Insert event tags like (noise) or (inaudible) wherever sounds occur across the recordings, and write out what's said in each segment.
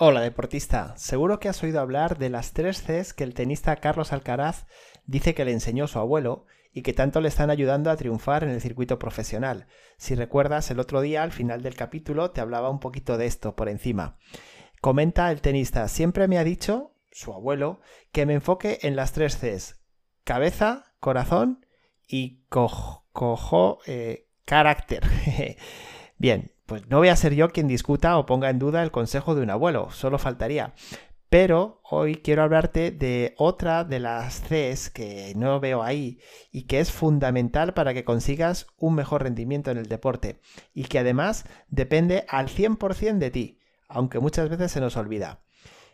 Hola deportista, seguro que has oído hablar de las tres Cs que el tenista Carlos Alcaraz dice que le enseñó su abuelo y que tanto le están ayudando a triunfar en el circuito profesional. Si recuerdas, el otro día al final del capítulo te hablaba un poquito de esto por encima. Comenta el tenista, siempre me ha dicho, su abuelo, que me enfoque en las tres Cs, cabeza, corazón y cojo, eh, carácter. (laughs) Bien, pues no voy a ser yo quien discuta o ponga en duda el consejo de un abuelo, solo faltaría. Pero hoy quiero hablarte de otra de las Cs que no veo ahí y que es fundamental para que consigas un mejor rendimiento en el deporte y que además depende al 100% de ti, aunque muchas veces se nos olvida.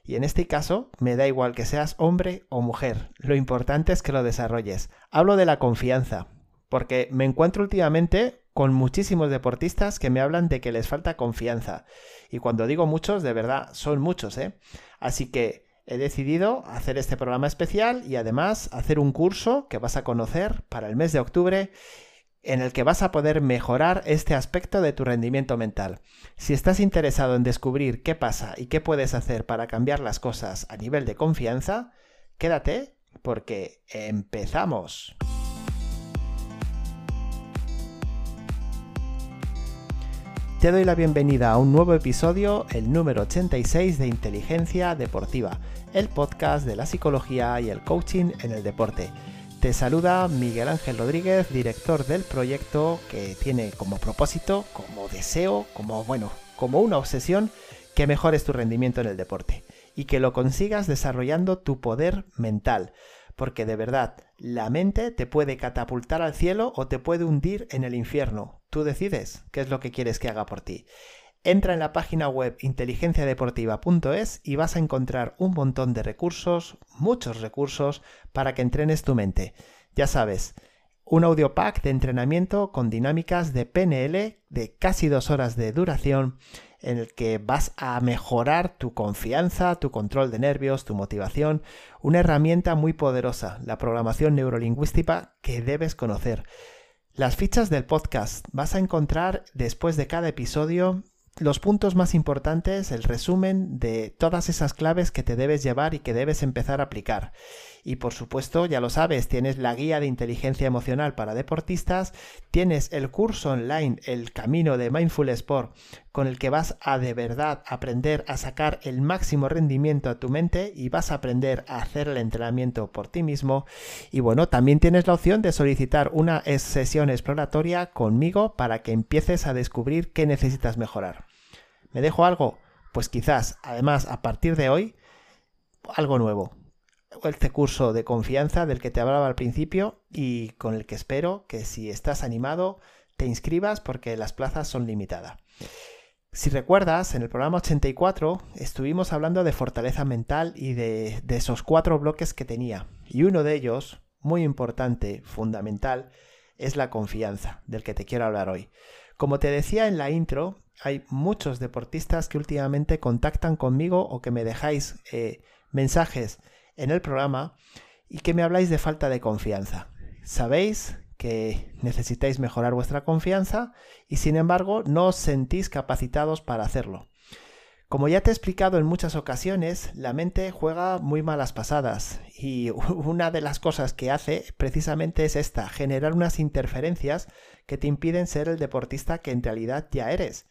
Y en este caso me da igual que seas hombre o mujer, lo importante es que lo desarrolles. Hablo de la confianza, porque me encuentro últimamente con muchísimos deportistas que me hablan de que les falta confianza. Y cuando digo muchos, de verdad, son muchos, ¿eh? Así que he decidido hacer este programa especial y además hacer un curso que vas a conocer para el mes de octubre en el que vas a poder mejorar este aspecto de tu rendimiento mental. Si estás interesado en descubrir qué pasa y qué puedes hacer para cambiar las cosas a nivel de confianza, quédate porque empezamos. Te doy la bienvenida a un nuevo episodio, el número 86 de Inteligencia Deportiva, el podcast de la psicología y el coaching en el deporte. Te saluda Miguel Ángel Rodríguez, director del proyecto que tiene como propósito, como deseo, como bueno, como una obsesión que mejores tu rendimiento en el deporte y que lo consigas desarrollando tu poder mental porque de verdad, la mente te puede catapultar al cielo o te puede hundir en el infierno. Tú decides qué es lo que quieres que haga por ti. Entra en la página web inteligenciadeportiva.es y vas a encontrar un montón de recursos, muchos recursos, para que entrenes tu mente. Ya sabes, un audio pack de entrenamiento con dinámicas de PNL de casi dos horas de duración en el que vas a mejorar tu confianza, tu control de nervios, tu motivación, una herramienta muy poderosa, la programación neurolingüística que debes conocer. Las fichas del podcast vas a encontrar después de cada episodio los puntos más importantes, el resumen de todas esas claves que te debes llevar y que debes empezar a aplicar. Y por supuesto, ya lo sabes, tienes la guía de inteligencia emocional para deportistas, tienes el curso online El Camino de Mindful Sport, con el que vas a de verdad aprender a sacar el máximo rendimiento a tu mente y vas a aprender a hacer el entrenamiento por ti mismo. Y bueno, también tienes la opción de solicitar una sesión exploratoria conmigo para que empieces a descubrir qué necesitas mejorar. ¿Me dejo algo? Pues quizás, además, a partir de hoy, algo nuevo este curso de confianza del que te hablaba al principio y con el que espero que si estás animado te inscribas porque las plazas son limitadas. Si recuerdas, en el programa 84 estuvimos hablando de fortaleza mental y de, esos cuatro bloques que tenía. Y uno de ellos, muy importante, fundamental, es la confianza, del que te quiero hablar hoy. Como te decía en la intro, hay muchos deportistas que últimamente contactan conmigo o que me dejáis eh, mensajes en el programa y que me habláis de falta de confianza. Sabéis que necesitáis mejorar vuestra confianza y sin embargo no os sentís capacitados para hacerlo. Como ya te he explicado en muchas ocasiones, la mente juega muy malas pasadas y (laughs) una de las cosas que hace precisamente es esta, generar unas interferencias que te impiden ser el deportista que en realidad ya eres.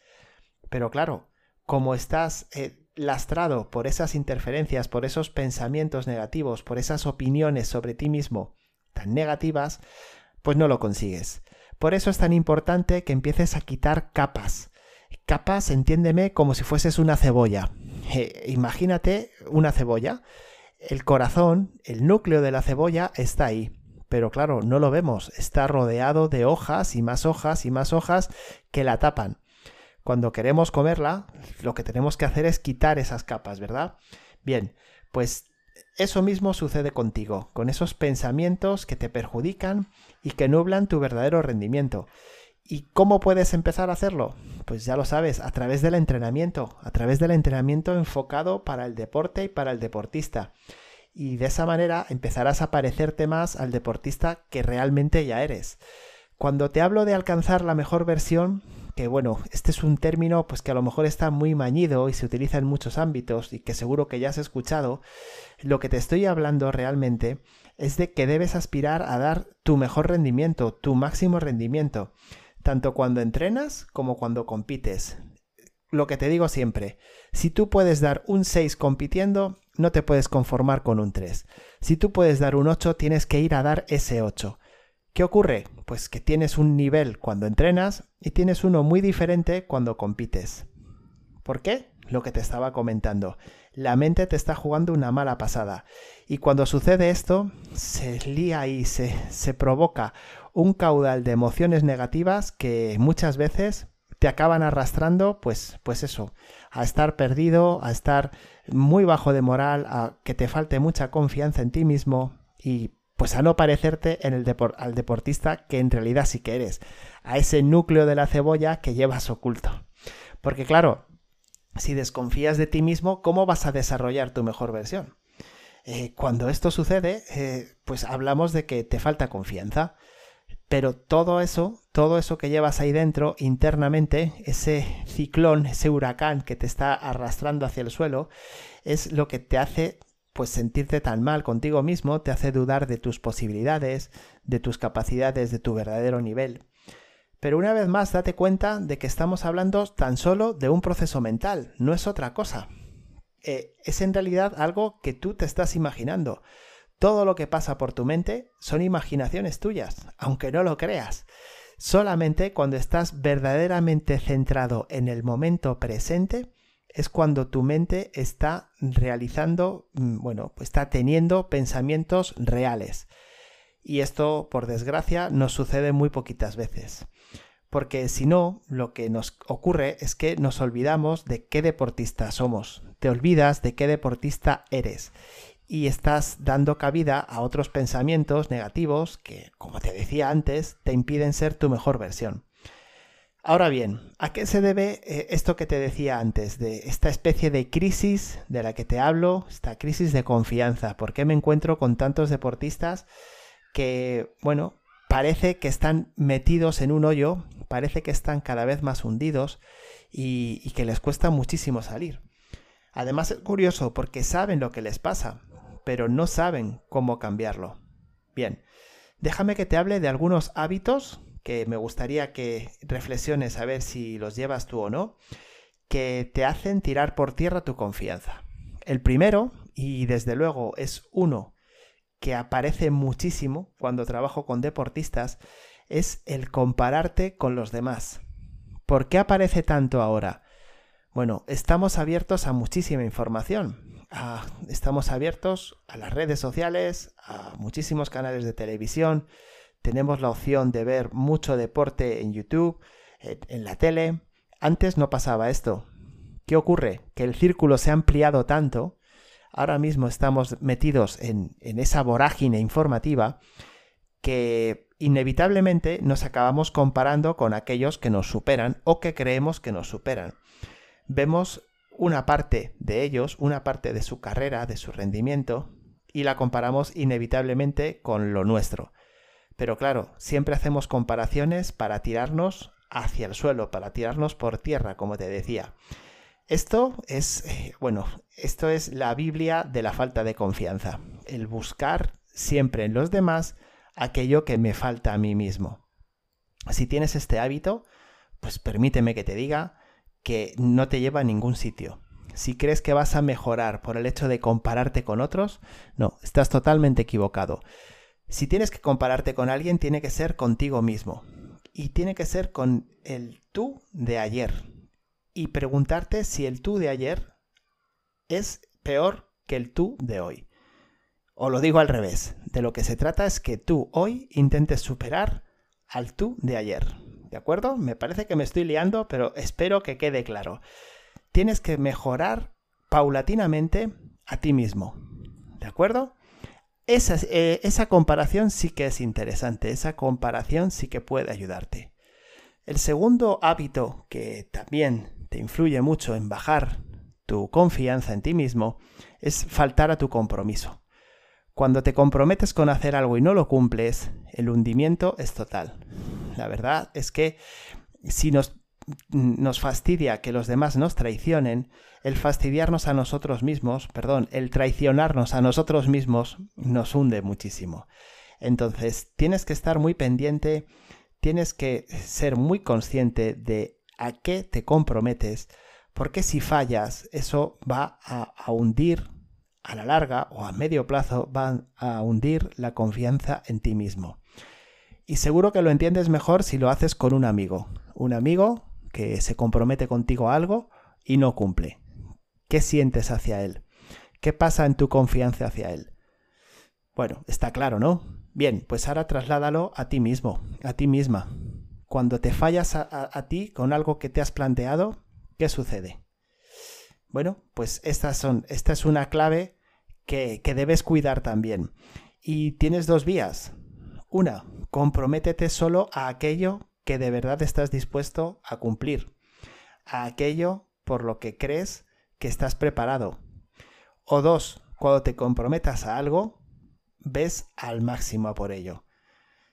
Pero claro, como estás eh, lastrado por esas interferencias, por esos pensamientos negativos, por esas opiniones sobre ti mismo tan negativas, pues no lo consigues. Por eso es tan importante que empieces a quitar capas. Capas, entiéndeme, como si fueses una cebolla. Eh, imagínate una cebolla. El corazón, el núcleo de la cebolla está ahí. Pero claro, no lo vemos. Está rodeado de hojas y más hojas y más hojas que la tapan cuando queremos comerla, lo que tenemos que hacer es quitar esas capas, ¿verdad? Bien, pues eso mismo sucede contigo, con esos pensamientos que te perjudican y que nublan tu verdadero rendimiento. ¿Y cómo puedes empezar a hacerlo? Pues ya lo sabes, a través del entrenamiento, a través del entrenamiento enfocado para el deporte y para el deportista. Y de esa manera empezarás a parecerte más al deportista que realmente ya eres. Cuando te hablo de alcanzar la mejor versión, que bueno, este es un término pues que a lo mejor está muy mañido y se utiliza en muchos ámbitos y que seguro que ya has escuchado, lo que te estoy hablando realmente es de que debes aspirar a dar tu mejor rendimiento, tu máximo rendimiento, tanto cuando entrenas como cuando compites. Lo que te digo siempre, si tú puedes dar un 6 compitiendo, no te puedes conformar con un 3. Si tú puedes dar un 8, tienes que ir a dar ese 8. ¿Qué ocurre? Pues que tienes un nivel cuando entrenas y tienes uno muy diferente cuando compites. ¿Por qué? Lo que te estaba comentando. La mente te está jugando una mala pasada. Y cuando sucede esto, se lía y se, se provoca un caudal de emociones negativas que muchas veces te acaban arrastrando, pues, pues eso, a estar perdido, a estar muy bajo de moral, a que te falte mucha confianza en ti mismo y pues a no parecerte en el al deportista que en realidad sí que eres, a ese núcleo de la cebolla que llevas oculto. Porque claro, si desconfías de ti mismo, ¿cómo vas a desarrollar tu mejor versión? Eh, cuando esto sucede, eh, pues hablamos de que te falta confianza. Pero todo eso, todo eso que llevas ahí dentro internamente, ese ciclón, ese huracán que te está arrastrando hacia el suelo, es lo que te hace pues sentirte tan mal contigo mismo te hace dudar de tus posibilidades, de tus capacidades, de tu verdadero nivel. Pero una vez más date cuenta de que estamos hablando tan solo de un proceso mental, no es otra cosa. Eh, es en realidad algo que tú te estás imaginando. Todo lo que pasa por tu mente son imaginaciones tuyas, aunque no lo creas. Solamente cuando estás verdaderamente centrado en el momento presente, es cuando tu mente está realizando, mm, bueno, pues está teniendo pensamientos reales. Y esto, por desgracia, nos sucede muy poquitas veces. Porque si no, lo que nos ocurre es que nos olvidamos de qué deportista somos. Te olvidas de qué deportista eres. Y estás dando cabida a otros pensamientos negativos que, como te decía antes, te impiden ser tu mejor versión. Ahora bien, ¿a qué se debe eh, esto que te decía antes, de esta especie de crisis de la que te hablo, esta crisis de confianza? ¿Por qué me encuentro con tantos deportistas que, bueno, parece que están metidos en un hoyo, parece que están cada vez más hundidos y, y que les cuesta muchísimo salir? Además es curioso porque saben lo que les pasa, pero no saben cómo cambiarlo. Bien, déjame que te hable de algunos hábitos que me gustaría que reflexiones a ver si los llevas tú o no, que te hacen tirar por tierra tu confianza. El primero, y desde luego es uno que aparece muchísimo cuando trabajo con deportistas, es el compararte con los demás. ¿Por qué aparece tanto ahora? Bueno, estamos abiertos a muchísima información. estamos abiertos a las redes sociales, a muchísimos canales de televisión, tenemos la opción de ver mucho deporte en YouTube, en la tele. Antes no pasaba esto. ¿Qué ocurre? Que el círculo se ha ampliado tanto, ahora mismo estamos metidos en, esa vorágine informativa, que inevitablemente nos acabamos comparando con aquellos que nos superan o que creemos que nos superan. Vemos una parte de ellos, una parte de su carrera, de su rendimiento, y la comparamos inevitablemente con lo nuestro. Pero claro, siempre hacemos comparaciones para tirarnos hacia el suelo, para tirarnos por tierra, como te decía. Esto es, eh, bueno, esto es la Biblia de la falta de confianza, el buscar siempre en los demás aquello que me falta a mí mismo. Si tienes este hábito, pues permíteme que te diga que no te lleva a ningún sitio. Si crees que vas a mejorar por el hecho de compararte con otros, no, estás totalmente equivocado. Si tienes que compararte con alguien, tiene que ser contigo mismo. Y tiene que ser con el tú de ayer. Y preguntarte si el tú de ayer es peor que el tú de hoy. O lo digo al revés. De lo que se trata es que tú hoy intentes superar al tú de ayer. ¿De acuerdo? Me parece que me estoy liando, pero espero que quede claro. Tienes que mejorar paulatinamente a ti mismo. ¿De acuerdo? Esa, eh, esa comparación sí que es interesante, esa comparación sí que puede ayudarte. El segundo hábito que también te influye mucho en bajar tu confianza en ti mismo es faltar a tu compromiso. Cuando te comprometes con hacer algo y no lo cumples, el hundimiento es total. La verdad es que si nos nos fastidia que los demás nos traicionen, el fastidiarnos a nosotros mismos, perdón, el traicionarnos a nosotros mismos nos hunde muchísimo. Entonces, tienes que estar muy pendiente, tienes que ser muy consciente de a qué te comprometes, porque si fallas, eso va a, hundir a la larga o a medio plazo, va a hundir la confianza en ti mismo. Y seguro que lo entiendes mejor si lo haces con un amigo. Un amigo que se compromete contigo a algo y no cumple. ¿Qué sientes hacia él? ¿Qué pasa en tu confianza hacia él? Bueno, está claro, ¿no? Bien, pues ahora trasládalo a ti mismo, a ti misma. Cuando te fallas a, ti con algo que te has planteado, ¿qué sucede? Bueno, pues estas son, esta es una clave que, que debes cuidar también. Y tienes dos vías. Una, comprométete solo a aquello que de verdad estás dispuesto a cumplir, a aquello por lo que crees que estás preparado. O dos, cuando te comprometas a algo, ves al máximo por ello.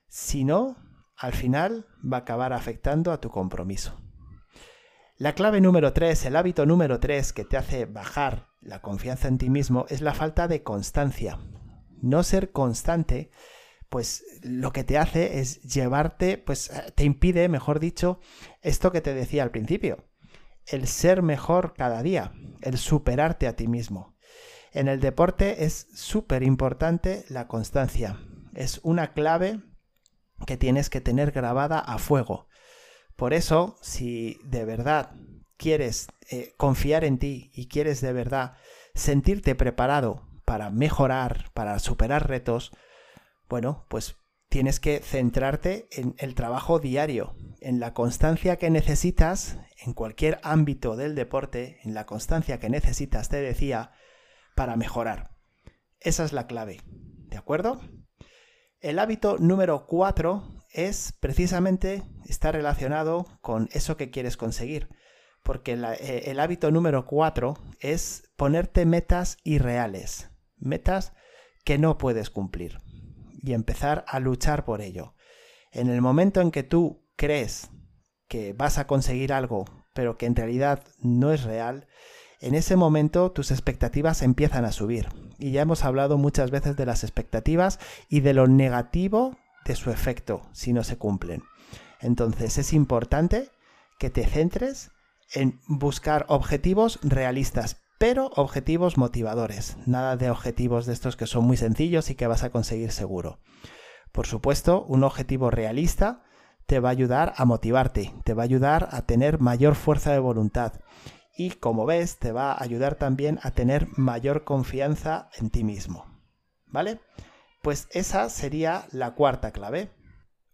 Si no, al final va a acabar afectando a tu compromiso. La clave número tres, el hábito número tres que te hace bajar la confianza en ti mismo es la falta de constancia. No ser constante pues lo que te hace es llevarte, pues eh, te impide, mejor dicho, esto que te decía al principio, el ser mejor cada día, el superarte a ti mismo. En el deporte es súper importante la constancia, es una clave que tienes que tener grabada a fuego. Por eso, si de verdad quieres eh, confiar en ti y quieres de verdad sentirte preparado para mejorar, para superar retos, bueno, pues tienes que centrarte en el trabajo diario, en la constancia que necesitas en cualquier ámbito del deporte, en la constancia que necesitas, te decía, para mejorar. Esa es la clave, ¿de acuerdo? El hábito número cuatro es precisamente estar relacionado con eso que quieres conseguir, porque eh, el hábito número cuatro es ponerte metas irreales, metas que no puedes cumplir y empezar a luchar por ello. En el momento en que tú crees que vas a conseguir algo, pero que en realidad no es real, en ese momento tus expectativas empiezan a subir. Y ya hemos hablado muchas veces de las expectativas y de lo negativo de su efecto si no se cumplen. Entonces es importante que te centres en buscar objetivos realistas, pero objetivos motivadores, nada de objetivos de estos que son muy sencillos y que vas a conseguir seguro. Por supuesto, un objetivo realista te va a ayudar a motivarte, te va a ayudar a tener mayor fuerza de voluntad y como ves te va a ayudar también a tener mayor confianza en ti mismo. ¿Vale? Pues esa sería la cuarta clave.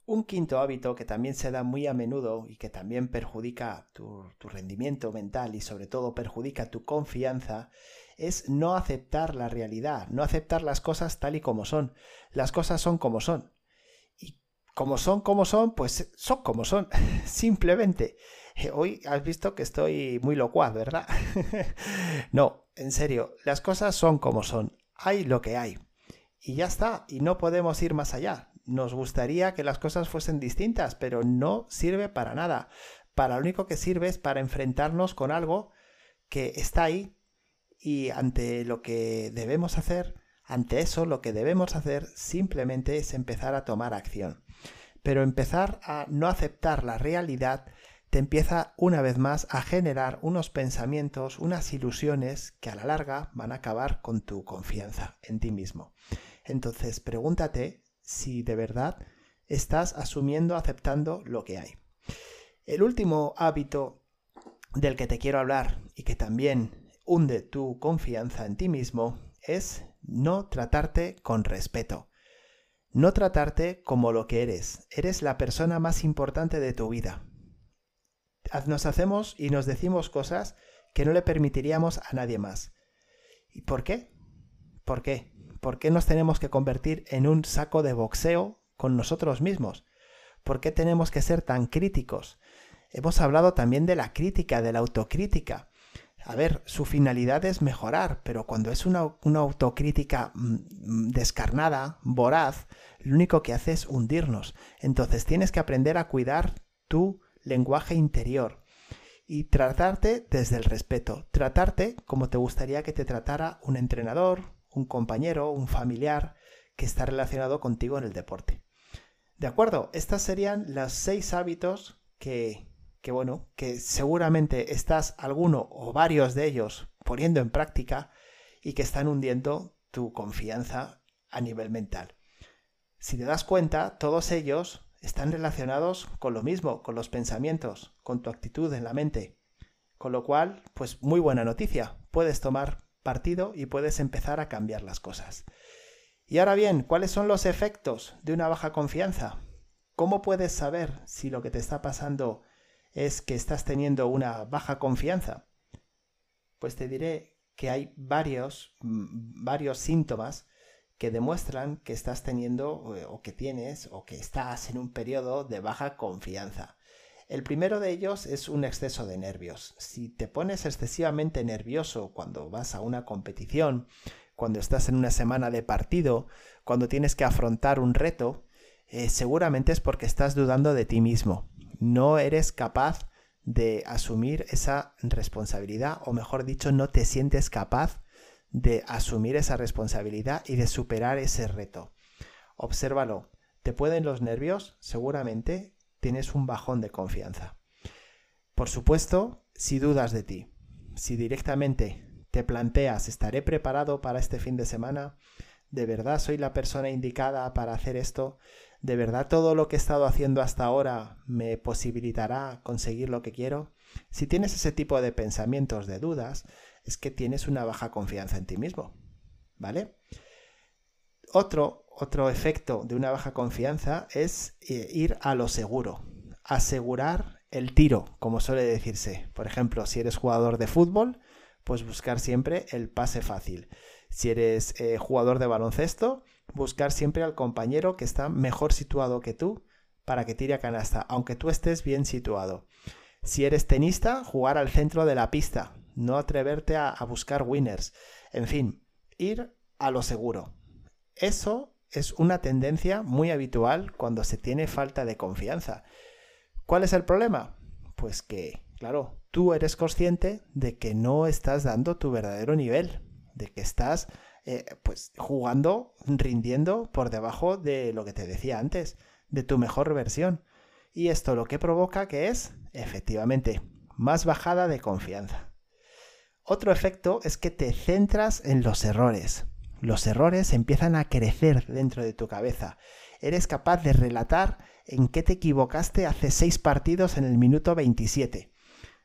Un quinto hábito que también se da muy a menudo y que también perjudica tu, rendimiento mental y sobre todo perjudica tu confianza es no aceptar la realidad, no aceptar las cosas tal y como son. Las cosas son como son. Y como son como son, pues son como son. (laughs) Simplemente. Hoy has visto que estoy muy locuaz, ¿verdad? (laughs) no, en serio, las cosas son como son. Hay lo que hay. Y ya está, y no podemos ir más allá nos gustaría que las cosas fuesen distintas, pero no sirve para nada. Para lo único que sirve es para enfrentarnos con algo que está ahí y ante lo que debemos hacer, ante eso lo que debemos hacer simplemente es empezar a tomar acción. Pero empezar a no aceptar la realidad te empieza una vez más a generar unos pensamientos, unas ilusiones que a la larga van a acabar con tu confianza en ti mismo. Entonces pregúntate si de verdad estás asumiendo, aceptando lo que hay. El último hábito del que te quiero hablar y que también hunde tu confianza en ti mismo es no tratarte con respeto. No tratarte como lo que eres. Eres la persona más importante de tu vida. Nos hacemos y nos decimos cosas que no le permitiríamos a nadie más. ¿Y por qué? ¿Por qué? ¿Por qué nos tenemos que convertir en un saco de boxeo con nosotros mismos? ¿Por qué tenemos que ser tan críticos? Hemos hablado también de la crítica, de la autocrítica. A ver, su finalidad es mejorar, pero cuando es una, autocrítica mm, descarnada, voraz, lo único que hace es hundirnos. Entonces tienes que aprender a cuidar tu lenguaje interior, y tratarte desde el respeto, tratarte como te gustaría que te tratara un entrenador, un compañero, un familiar que está relacionado contigo en el deporte. De acuerdo, estas serían los seis hábitos que, que bueno, que seguramente estás alguno o varios de ellos poniendo en práctica y que están hundiendo tu confianza a nivel mental. Si te das cuenta, todos ellos están relacionados con lo mismo, con los pensamientos, con tu actitud en la mente. Con lo cual, pues muy buena noticia, puedes tomar partido y puedes empezar a cambiar las cosas. Y ahora bien, ¿cuáles son los efectos de una baja confianza? ¿Cómo puedes saber si lo que te está pasando es que estás teniendo una baja confianza? Pues te diré que hay varios, mm, varios síntomas que demuestran que estás teniendo eh, o que tienes o que estás en un periodo de baja confianza. El primero de ellos es un exceso de nervios. Si te pones excesivamente nervioso cuando vas a una competición, cuando estás en una semana de partido, cuando tienes que afrontar un reto, eh, seguramente es porque estás dudando de ti mismo. No eres capaz de asumir esa responsabilidad, o mejor dicho, no te sientes capaz de asumir esa responsabilidad y de superar ese reto. Obsérvalo. ¿Te pueden los nervios? Seguramente tienes un bajón de confianza. Por supuesto, si dudas de ti, si directamente te planteas, ¿estaré preparado para este fin de semana? ¿De verdad soy la persona indicada para hacer esto? ¿De verdad todo lo que he estado haciendo hasta ahora me posibilitará conseguir lo que quiero? Si tienes ese tipo de pensamientos, de dudas, es que tienes una baja confianza en ti mismo. ¿Vale? Otro, otro efecto de una baja confianza es eh, ir a lo seguro, asegurar el tiro, como suele decirse. Por ejemplo, si eres jugador de fútbol, pues buscar siempre el pase fácil. Si eres eh, jugador de baloncesto, buscar siempre al compañero que está mejor situado que tú para que tire a canasta, aunque tú estés bien situado. Si eres tenista, jugar al centro de la pista, no atreverte a, buscar winners. En fin, ir a lo seguro. Eso es una tendencia muy habitual cuando se tiene falta de confianza. ¿Cuál es el problema? Pues que, claro, tú eres consciente de que no estás dando tu verdadero nivel, de que estás eh, pues jugando, rindiendo por debajo de lo que te decía antes, de tu mejor versión. Y esto lo que provoca que es, efectivamente, más bajada de confianza. Otro efecto es que te centras en los errores. Los errores empiezan a crecer dentro de tu cabeza. Eres capaz de relatar en qué te equivocaste hace seis partidos en el minuto 27.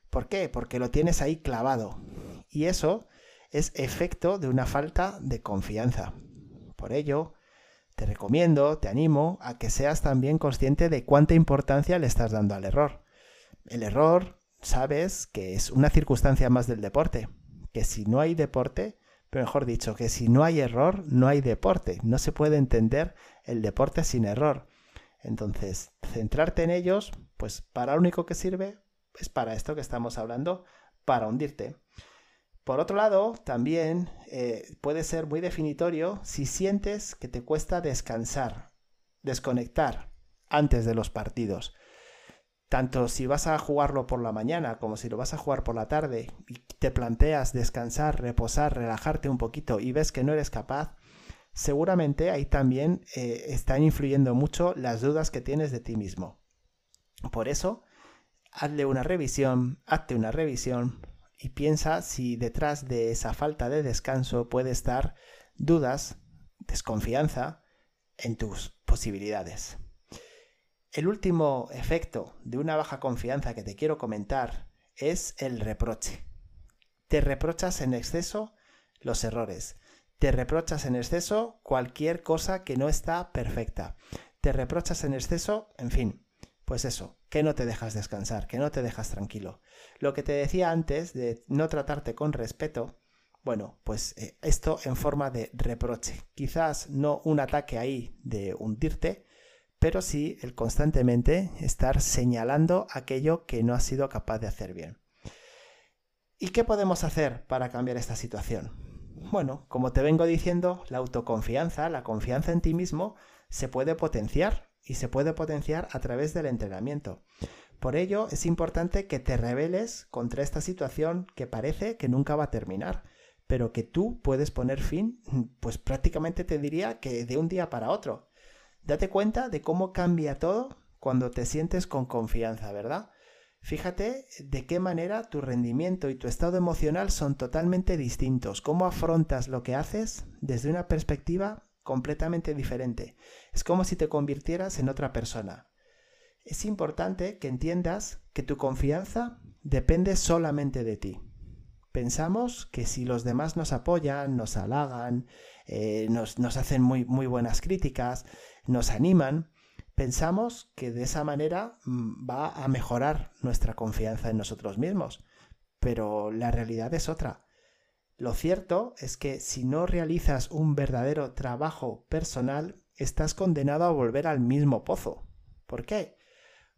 ¿Por qué? Porque lo tienes ahí clavado. Y eso es efecto de una falta de confianza. Por ello, te recomiendo, te animo a que seas también consciente de cuánta importancia le estás dando al error. El error sabes que es una circunstancia más del deporte, que si no hay deporte, pero mejor dicho, que si no hay error, no hay deporte. No se puede entender el deporte sin error. Entonces, centrarte en ellos, pues para lo único que sirve es para esto que estamos hablando, para hundirte. Por otro lado, también eh, puede ser muy definitorio si sientes que te cuesta descansar, desconectar antes de los partidos tanto si vas a jugarlo por la mañana como si lo vas a jugar por la tarde y te planteas descansar, reposar, relajarte un poquito y ves que no eres capaz, seguramente ahí también eh, están influyendo mucho las dudas que tienes de ti mismo. Por eso, hazle una revisión, hazte una revisión y piensa si detrás de esa falta de descanso puede estar dudas, desconfianza en tus posibilidades. El último efecto de una baja confianza que te quiero comentar es el reproche. Te reprochas en exceso los errores. Te reprochas en exceso cualquier cosa que no está perfecta. Te reprochas en exceso, en fin, pues eso, que no te dejas descansar, que no te dejas tranquilo. Lo que te decía antes de no tratarte con respeto, bueno, pues eh, esto en forma de reproche. Quizás no un ataque ahí de hundirte, pero sí el constantemente estar señalando aquello que no has sido capaz de hacer bien. ¿Y qué podemos hacer para cambiar esta situación? Bueno, como te vengo diciendo, la autoconfianza, la confianza en ti mismo, se puede potenciar y se puede potenciar a través del entrenamiento. Por ello es importante que te rebeles contra esta situación que parece que nunca va a terminar, pero que tú puedes poner fin, pues prácticamente te diría que de un día para otro. Date cuenta de cómo cambia todo cuando te sientes con confianza, ¿verdad? Fíjate de qué manera tu rendimiento y tu estado emocional son totalmente distintos, cómo afrontas lo que haces desde una perspectiva completamente diferente. Es como si te convirtieras en otra persona es importante que entiendas que tu confianza depende solamente de ti. Pensamos que si los demás nos apoyan, nos halagan, eh, nos, nos, hacen muy, muy buenas críticas, nos animan, pensamos que de esa manera mm, va a mejorar nuestra confianza en nosotros mismos. Pero la realidad es otra. Lo cierto es que si no realizas un verdadero trabajo personal, estás condenado a volver al mismo pozo. ¿Por qué?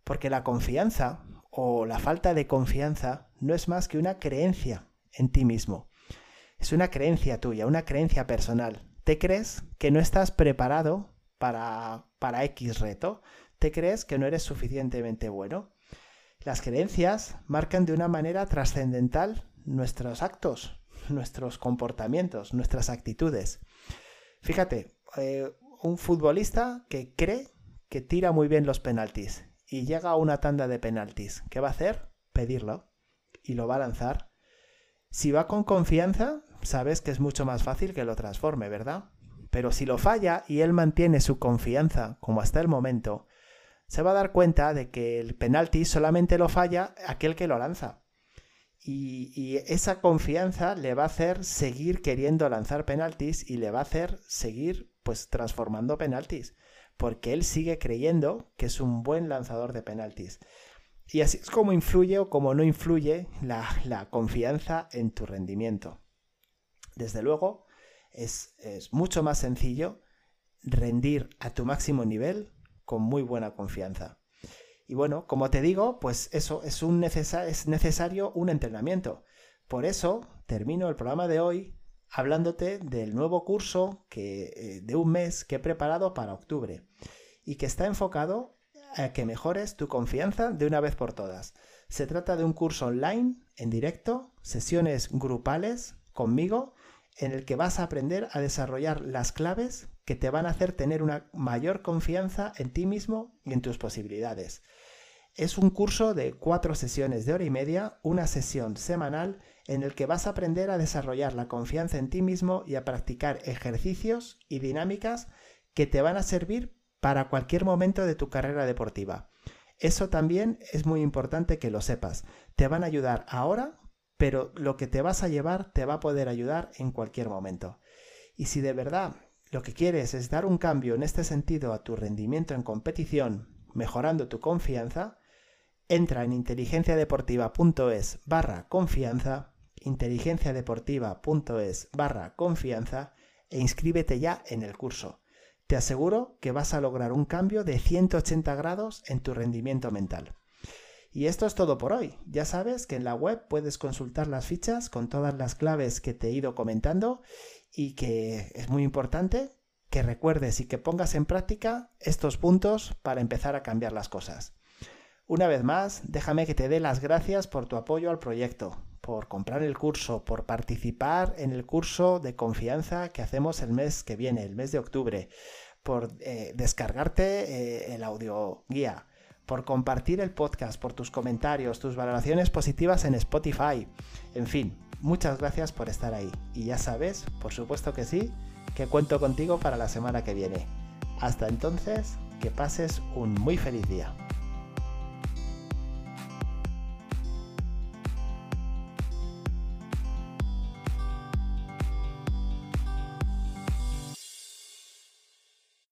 Porque la confianza o la falta de confianza no es más que una creencia en ti mismo. Es una creencia tuya, una creencia personal. Te crees que no estás preparado para, para X reto. Te crees que no eres suficientemente bueno. Las creencias marcan de una manera trascendental nuestros actos, nuestros comportamientos, nuestras actitudes. Fíjate, eh, un futbolista que cree que tira muy bien los penaltis y llega a una tanda de penaltis. ¿Qué va a hacer? Pedirlo y lo va a lanzar. Si va con confianza, sabes que es mucho más fácil que lo transforme, ¿verdad? Pero si lo falla y él mantiene su confianza como hasta el momento, se va a dar cuenta de que el penalti solamente lo falla aquel que lo lanza. Y, esa confianza le va a hacer seguir queriendo lanzar penaltis y le va a hacer seguir pues transformando penaltis porque él sigue creyendo que es un buen lanzador de penaltis. Y así es como influye o como no influye la, confianza en tu rendimiento. Desde luego, es, es mucho más sencillo rendir a tu máximo nivel con muy buena confianza. Y bueno, como te digo, pues eso es, un es necesario un entrenamiento. Por eso termino el programa de hoy hablándote del nuevo curso que, eh, de un mes que he preparado para octubre y que está enfocado a que mejores tu confianza de una vez por todas. Se trata de un curso online, en directo, sesiones grupales conmigo, en el que vas a aprender a desarrollar las claves que te van a hacer tener una mayor confianza en ti mismo y en tus posibilidades. Es un curso de cuatro sesiones de hora y media, una sesión semanal en el que vas a aprender a desarrollar la confianza en ti mismo y a practicar ejercicios y dinámicas que te van a servir para cualquier momento de tu carrera deportiva. Eso también es muy importante que lo sepas. Te van a ayudar ahora, pero lo que te vas a llevar te va a poder ayudar en cualquier momento. Y si de verdad lo que quieres es dar un cambio en este sentido a tu rendimiento en competición, mejorando tu confianza, Entra en inteligenciadeportiva.es barra confianza, inteligenciadeportiva.es barra confianza e inscríbete ya en el curso. Te aseguro que vas a lograr un cambio de 180 grados en tu rendimiento mental. Y esto es todo por hoy. Ya sabes que en la web puedes consultar las fichas con todas las claves que te he ido comentando y que es muy importante que recuerdes y que pongas en práctica estos puntos para empezar a cambiar las cosas. Una vez más, déjame que te dé las gracias por tu apoyo al proyecto, por comprar el curso, por participar en el curso de confianza que hacemos el mes que viene, el mes de octubre, por eh, descargarte eh, el audio guía, por compartir el podcast, por tus comentarios, tus valoraciones positivas en Spotify. En fin, muchas gracias por estar ahí. Y ya sabes, por supuesto que sí, que cuento contigo para la semana que viene. Hasta entonces, que pases un muy feliz día.